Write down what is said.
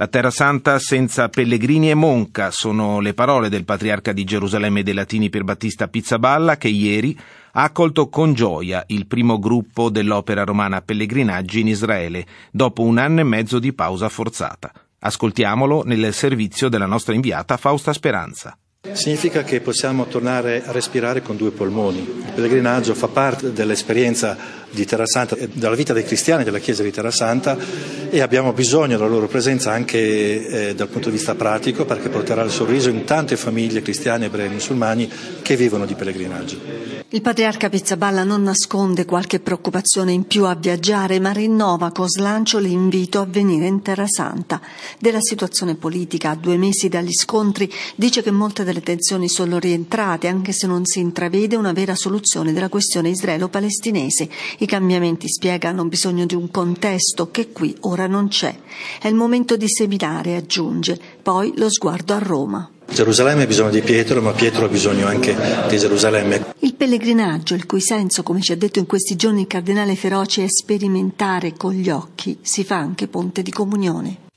La Terra Santa senza pellegrini e monca sono le parole del patriarca di Gerusalemme dei Latini Pierbattista Pizzaballa che ieri ha accolto con gioia il primo gruppo dell'opera romana Pellegrinaggi in Israele dopo un anno e mezzo di pausa forzata. Ascoltiamolo nel servizio della nostra inviata Fausta Speranza. Significa che possiamo tornare a respirare con due polmoni. Il pellegrinaggio fa parte dell'esperienza di Terra Santa, della vita dei cristiani della Chiesa di Terra Santa e abbiamo bisogno della loro presenza anche eh, dal punto di vista pratico perché porterà il sorriso in tante famiglie cristiane, ebrei e musulmani che vivono di pellegrinaggio. Il patriarca Pizzaballa non nasconde qualche preoccupazione in più a viaggiare, ma rinnova con slancio l'invito a venire in Terra Santa. Della situazione politica a due mesi dagli scontri dice che molte delle tensioni sono rientrate, anche se non si intravede una vera soluzione della questione israelo-palestinese. I cambiamenti, spiega, hanno bisogno di un contesto che qui ora non c'è. È il momento di seminare, aggiunge, poi lo sguardo a Roma. Gerusalemme ha bisogno di Pietro, ma Pietro ha bisogno anche di Gerusalemme. Il pellegrinaggio, il cui senso, come ci ha detto in questi giorni il cardinale Feroci, è sperimentare con gli occhi, si fa anche ponte di comunione.